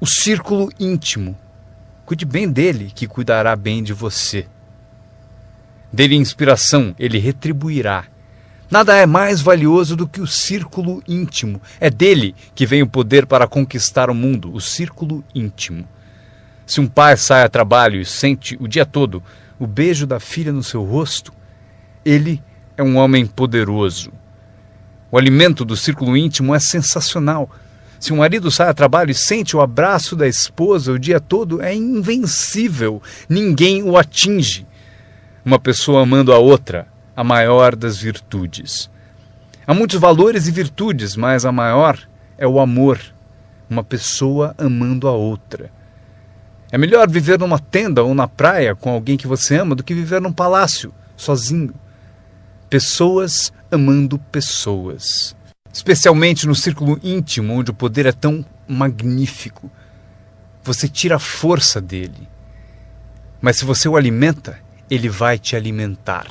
O círculo íntimo. Cuide bem dele, que cuidará bem de você. Dele inspiração, ele retribuirá. Nada é mais valioso do que o círculo íntimo. É dele que vem o poder para conquistar o mundo, o círculo íntimo. Se um pai sai a trabalho e sente o dia todo o beijo da filha no seu rosto, ele é um homem poderoso. O alimento do círculo íntimo é sensacional. Se um marido sai a trabalho e sente o abraço da esposa o dia todo, é invencível. Ninguém o atinge. Uma pessoa amando a outra, a maior das virtudes. Há muitos valores e virtudes, mas a maior é o amor. Uma pessoa amando a outra. É melhor viver numa tenda ou na praia com alguém que você ama do que viver num palácio, sozinho. Pessoas amando pessoas. Especialmente no círculo íntimo, onde o poder é tão magnífico. Você tira a força dele. Mas se você o alimenta, ele vai te alimentar.